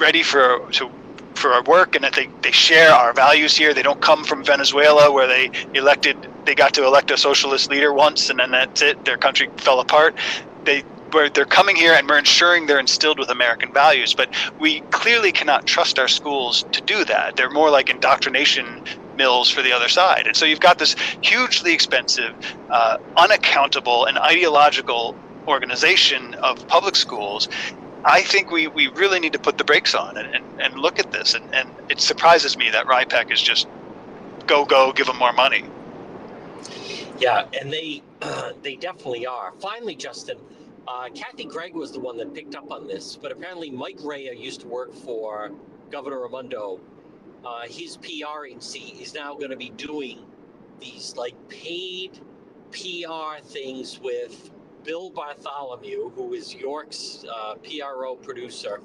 ready for to for our work, and that they, they share our values here. They don't come from Venezuela, where they elected they got to elect a socialist leader once, and then that's it. Their country fell apart. They where they're coming here and we're ensuring they're instilled with American values. But we clearly cannot trust our schools to do that. They're more like indoctrination mills for the other side. And so you've got this hugely expensive, uh, unaccountable, and ideological organization of public schools, I think we, we really need to put the brakes on and, and, and look at this. And, and it surprises me that RIPEC is just go, go, give them more money. Yeah, and they uh, *clears throat* they definitely are. Finally, Justin, uh, Kathy Gregg was the one that picked up on this, but apparently Mike Raia used to work for Governor Raimondo. Uh, his PR agency is now going to be doing these like paid PR things with Bill Bartholomew, who is York's uh, PRO producer,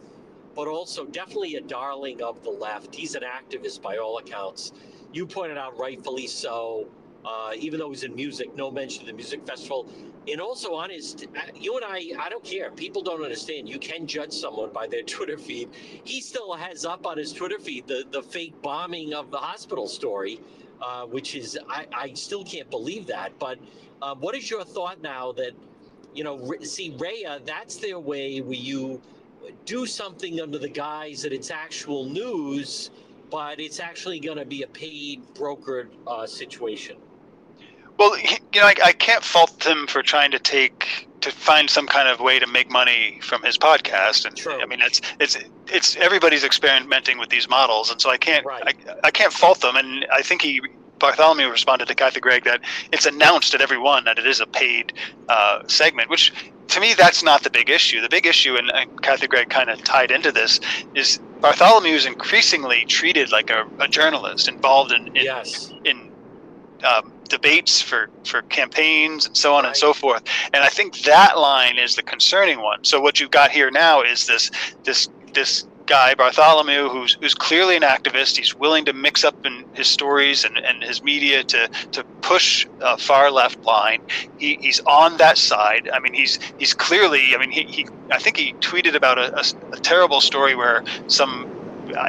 but also definitely a darling of the left. He's an activist by all accounts. You pointed out rightfully so. Uh, even though he's in music, no mention of the music festival. And also on his, uh, you and I, I don't care. People don't understand. You can judge someone by their *laughs* Twitter feed. He still has up on his Twitter feed the, the fake bombing of the hospital story, uh, which is, I, I still can't believe that. But uh, what is your thought now that you know, see, Raia, that's their way where you do something under the guise that it's actual news, but it's actually going to be a paid brokered uh, situation. Well, you know, I, I, can't fault him for trying to take to find some kind of way to make money from his podcast. And True. I mean, it's it's it's everybody's experimenting with these models, and so I can't right. I, I can't fault them. And I think he Bartholomew responded to Kathy Gregg that it's announced at every one that it is a paid uh, segment, which to me that's not the big issue. The big issue, and, and Kathy Gregg kind of tied into this, is Bartholomew is increasingly treated like a, a journalist involved in in, yes. in um, debates for, for campaigns and so on right. and so forth. And I think that line is the concerning one. So what you've got here now is this this this guy, Bartholomew, who's, who's clearly an activist. He's willing to mix up in his stories and, and his media to, to push a far left line. He, he's on that side. I mean, he's he's clearly. I mean, he, he I think he tweeted about a, a, a terrible story where some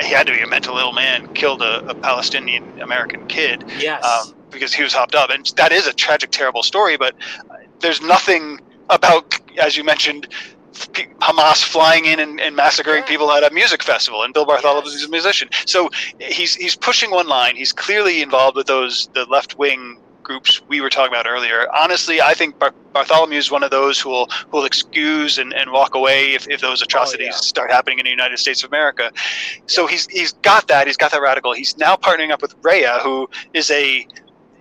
he had to be a mental ill man killed a, a Palestinian American kid. Yes. Um, because he was hopped up, and that is a tragic, terrible story. But there's nothing about, as you mentioned, Hamas flying in and, and massacring yeah. people at a music festival, and Bill Bartholomew is a musician. So he's he's pushing one line. He's clearly involved with those the left wing groups we were talking about earlier. Honestly, I think Bar- Bartholomew is one of those who will who will excuse and, and walk away if, if those atrocities Oh, yeah. start happening in the United States of America. So he's he's got that. He's got that radical. He's now partnering up with Raia, who is a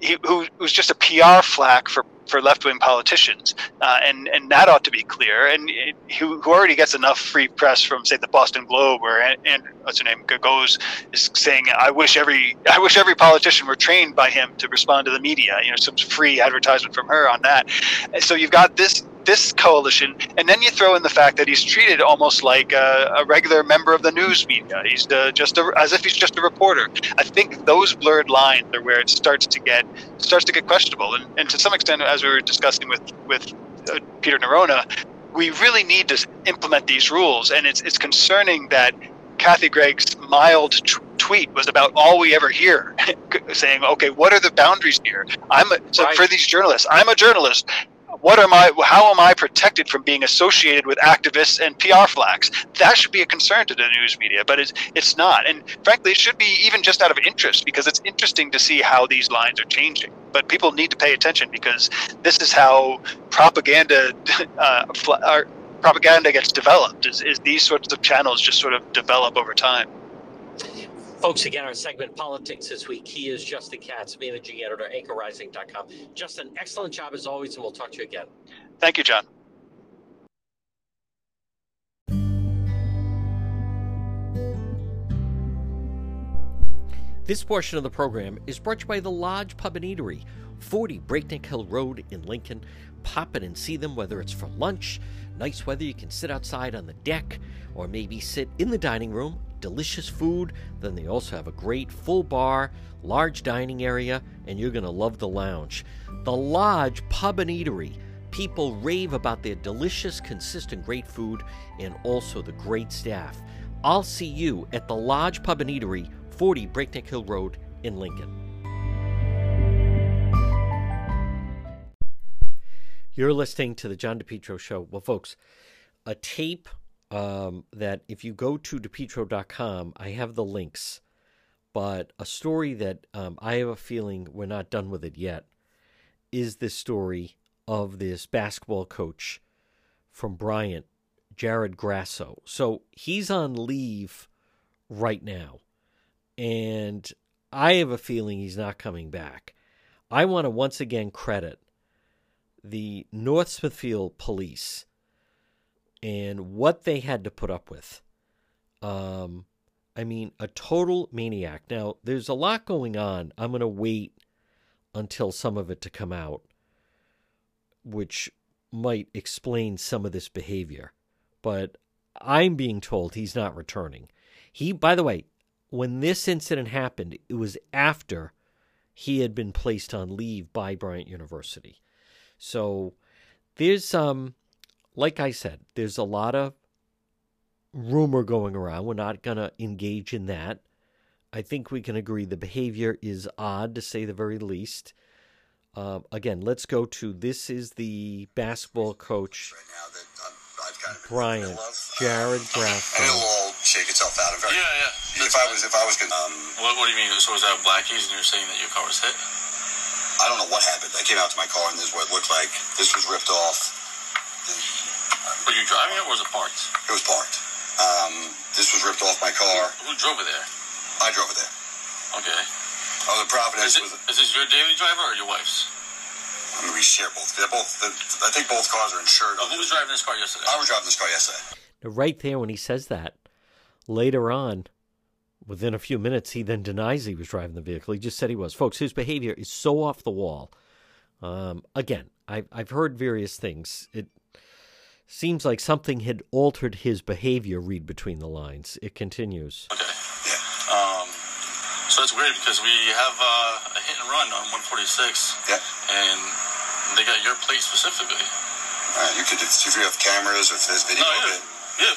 he, who who's just a PR flack for for left wing politicians, uh, and and that ought to be clear. And it, who who already gets enough free press from say the Boston Globe or and, and what's her name goes is saying I wish every I wish every politician were trained by him to respond to the media. You know, some free advertisement from her on that. And so you've got this this coalition, and then you throw in the fact that he's treated almost like a, a regular member of the news media. He's just a, as if he's just a reporter. I think those blurred lines are where it starts to get starts to get questionable, and, and to some extent, as we were discussing with with uh, Peter Neronha, we really need to implement these rules, and it's it's concerning that Kathy Gregg's mild t- tweet was about all we ever hear, *laughs* saying, "Okay, what are the boundaries here?" I'm a, so Right. for these journalists. I'm a journalist. What am I? How am I protected from being associated with activists and PR flacks? That should be a concern to the news media, but it's it's not. And frankly, it should be even just out of interest because it's interesting to see how these lines are changing. But people need to pay attention because this is how propaganda *laughs* uh, fl- or propaganda gets developed. Is, is these sorts of channels just sort of develop over time? Folks, again, our segment Politics this week. He is Justin Katz, managing editor, anchorrising.com. Justin, excellent job as always, and we'll talk to you again. Thank you, John. This portion of the program is brought to you by the Lodge Pub and Eatery, 40 Breakneck Hill Road in Lincoln. Pop in and see them whether it's for lunch, nice weather, you can sit outside on the deck, or maybe sit in the dining room. Delicious food. Then they also have a great full bar, large dining area, and you're going to love the lounge. The Lodge Pub and Eatery. People rave about their delicious, consistent, great food and also the great staff. I'll see you at the Lodge Pub and Eatery, 40 Breakneck Hill Road in Lincoln. You're listening to the John DePetro Show. Well, folks, a tape um, that if you go to depetro.com, I have the links, but a story that um, I have a feeling we're not done with it yet is this story of this basketball coach from Bryant, Jared Grasso. So he's on leave right now, and I have a feeling he's not coming back. I want to once again credit the North Smithfield police and what they had to put up with. Um, I mean, a total maniac. Now, there's a lot going on. I'm going to wait until some of it to come out, which might explain some of this behavior. But I'm being told he's not returning. He, by the way, when this incident happened, it was after he had been placed on leave by Bryant University. So there's um like I said, there's a lot of rumor going around. We're not going to engage in that. I think we can agree the behavior is odd to say the very least. Um, again, let's go to this is the basketball coach right that I'm, I've kind of been Bryant in the middle of. Jared and it'll all shake itself out. I'm very, Yeah, yeah. If I was, if I was gonna, um, What, what do you mean? So was that blackies and you're saying that your car was hit? I don't know what happened. I came out to my car and this is what it looked like. This was ripped off. Were you driving it or was it parked? It was parked. Um, this was ripped off my car. Who drove it there? I drove it there. Okay. I was in Providence. Is, it, With, is this your daily driver or your wife's? I mean, we share both. They're both. The, I think both cars are insured. Oh, who was driving this car yesterday? I was driving this car yesterday. Now, right there, when he says that, later on, within a few minutes, he then denies he was driving the vehicle. He just said he was. Folks, his behavior is so off the wall. Um, again, I've, I've heard various things. It seems like something had altered his behavior, read between the lines. It continues. Okay. Yeah. Um, so it's weird because we have uh, a hit and run on 146, Yeah. and they got your plate specifically. All right. You could, see if you have cameras or if there's video No, of yeah, it. yeah,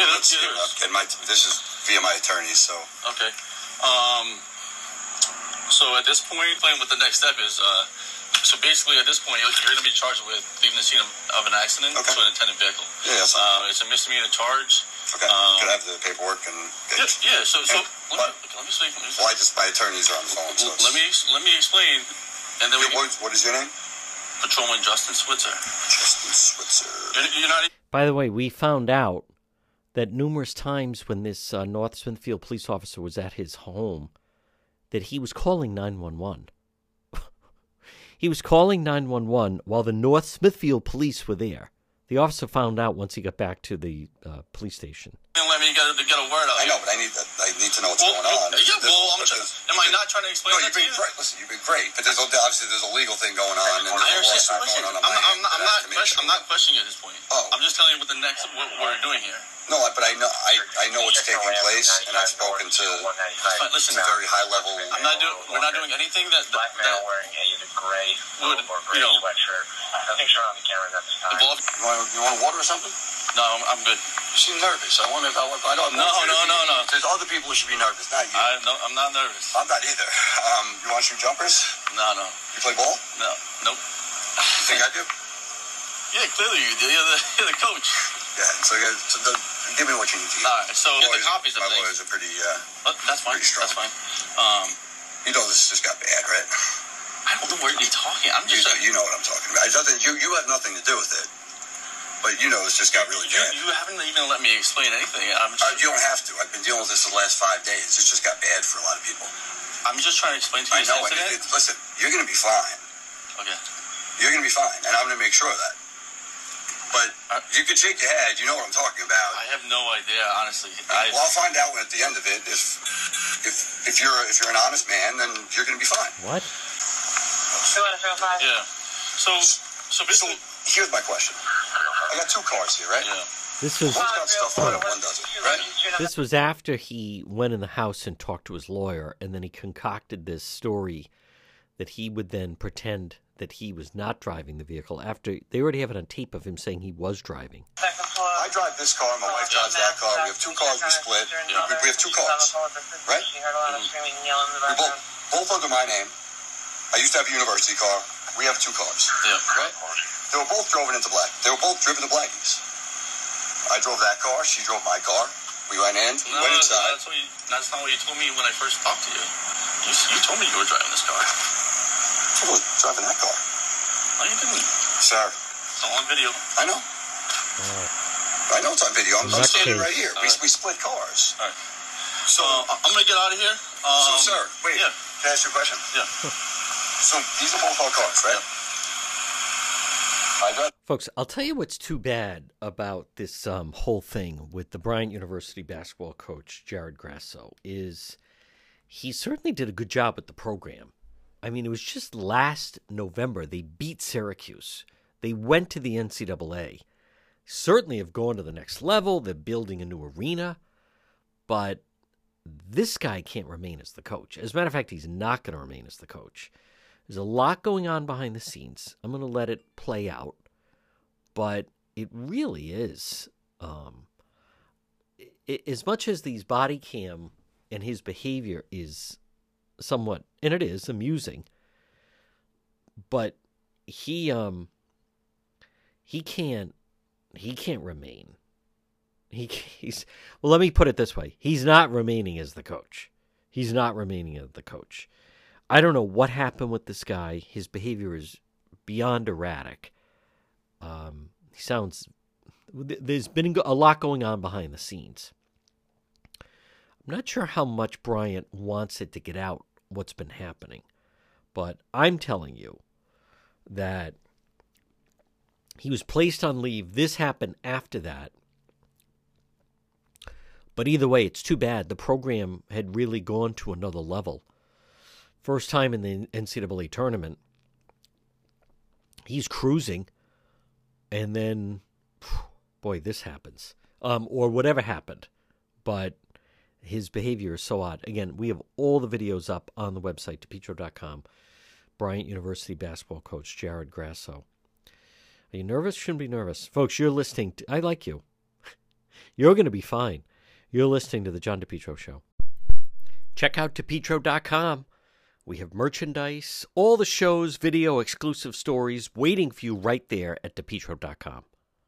yeah. That's Let's, yeah, there is. and my, this is via my attorney, so Okay. Um, so at this point, playing with the next step is, uh, so basically at this point, you're, you're going to be charged with leaving the scene of, of an accident Okay. to an intended vehicle. yeah. That's Uh, it's a misdemeanor charge. okay. um, Could I have the paperwork and? Yeah, yeah. So, so let what- me, let me see. Let me, see. Well, I just my attorneys are on the phone. So let me let me explain And then we What, what is your name? patrolman Justin Switzer. Justin Switzer. You're, you're not. By the way, we found out that numerous times when this uh, North Smithfield police officer was at his home, that he was calling 911. He was calling 911 while the North Smithfield police were there. The officer found out once he got back to the uh, police station. Didn't let me get a, get a word out. I know, but I need that. I need to know what's Well, going on. yeah, This- well, I'm because- just- am I not trying to explain No, that you've to been you? great. Listen, you've been great, but there's obviously there's a legal thing going on, and there's I a understand. lawsuit Listen, going I'm not, I'm not, I'm not, I have to make question, I'm not questioning at this point. Oh. I'm just telling you what the next what we're doing here. No, but I know I, I know what's taking place, and I've spoken to Fine, listen, some very high level. I'm not doing. We're not doing anything that that, Black male that wearing a gray Would, or gray you know- sweatshirt. Nothing shown on the cameras at this time. involves. You want, you want water or something? No, I'm, I'm good. You seem nervous. I wonder if I, want- I don't. No, no, no, no. There's other people who should be nervous, not you. I no, I'm not nervous. I'm not either. Um, you want to shoot jumpers? No, no, You play ball? no, nope. You think I do? Yeah, clearly you do. You're the, *laughs* you're the coach. Yeah. So, yeah, so the, give me what you need to. All right. So the copies of my things. lawyers are pretty. Uh, Uh, that's fine. Pretty strong. That's fine. Um, you know this just got bad, right? I don't know where you're talking. I'm You, just. you know what I'm talking about. It doesn't. You you have nothing to do with it. But you know this just got really You, bad. you haven't even let me explain anything. I'm Uh, you don't have to. I've been dealing with this the last five days. It's just got bad for a lot of people. I'm just trying to explain to you I know. this And incident. it, it, listen, you're going to be fine. Okay. You're going to be fine, and I'm going to make sure of that. But Uh, you could shake your head. You know what I'm talking about. I have no idea, honestly. I, well, I'll find out at the end of it if if if you're if you're an honest man, then you're going to be fine. What? yeah. So, so So here's my question. I got two cars here, right? yeah. This was One's got stuff on it, one doesn't, right? this was after he went in the house and talked to his lawyer, and then he concocted this story that he would then pretend that he was not driving the vehicle after they already have it on tape of him saying he was driving. I drive this car, my wife drives that car. We have two cars, we split. We, we have two cars, right? Mm-hmm. We both both under my name. I used to have a university car. We have two cars, Yeah. right? They were both driven into black. They were both driven to Blackies. I drove that car. She drove my car. We went in. We No, went inside. that's, what you, that's not what you told me when I first talked to you. You, you told me you were driving this car. I was driving that car, No, you didn't. sir. It's all on video. I know. I know it's on video. I'm, In I'm standing right here. We, Alright. we split cars. All right. So, Uh, I'm gonna get out of here. Um, so, sir, wait. Yeah. Can I ask you a question? Yeah. So these are both our cars, right? I drive. Folks, I'll tell you what's too bad about this um, whole thing with the Bryant University basketball coach Jared Grasso is he certainly did a good job with the program. I mean, it was just last November they beat Syracuse. They went to the NCAA. Certainly have gone to the next level. They're building a new arena, but this guy can't remain as the coach. As a matter of fact, he's not going to remain as the coach. There's a lot going on behind the scenes. I'm going to let it play out, but it really is. Um, i as much as these body cam and his behavior is somewhat, and it is amusing, but he um he can't he can't remain. He *laughs* he's well. Let me put it this way: he's not remaining as the coach. He's not remaining as the coach. I don't know what happened with this guy. His behavior is beyond erratic. Um, he sounds. There's been a lot going on behind the scenes. I'm not sure how much Bryant wants it to get out what's been happening, but I'm telling you that he was placed on leave. This happened after that. But either way, it's too bad. The program had really gone to another level. First time in the NCAA tournament. He's cruising. And then, boy, this happens. Um, or whatever happened. But his behavior is so odd. Again, we have all the videos up on the website, depetro.com. Bryant University basketball coach Jared Grasso. Are you nervous? Shouldn't be nervous. Folks, you're listening. To, I like you. *laughs* You're going to be fine. You're listening to the John DePetro Show. Check out DePetro.com. We have merchandise, all the shows, video, exclusive stories waiting for you right there at DePetro.com.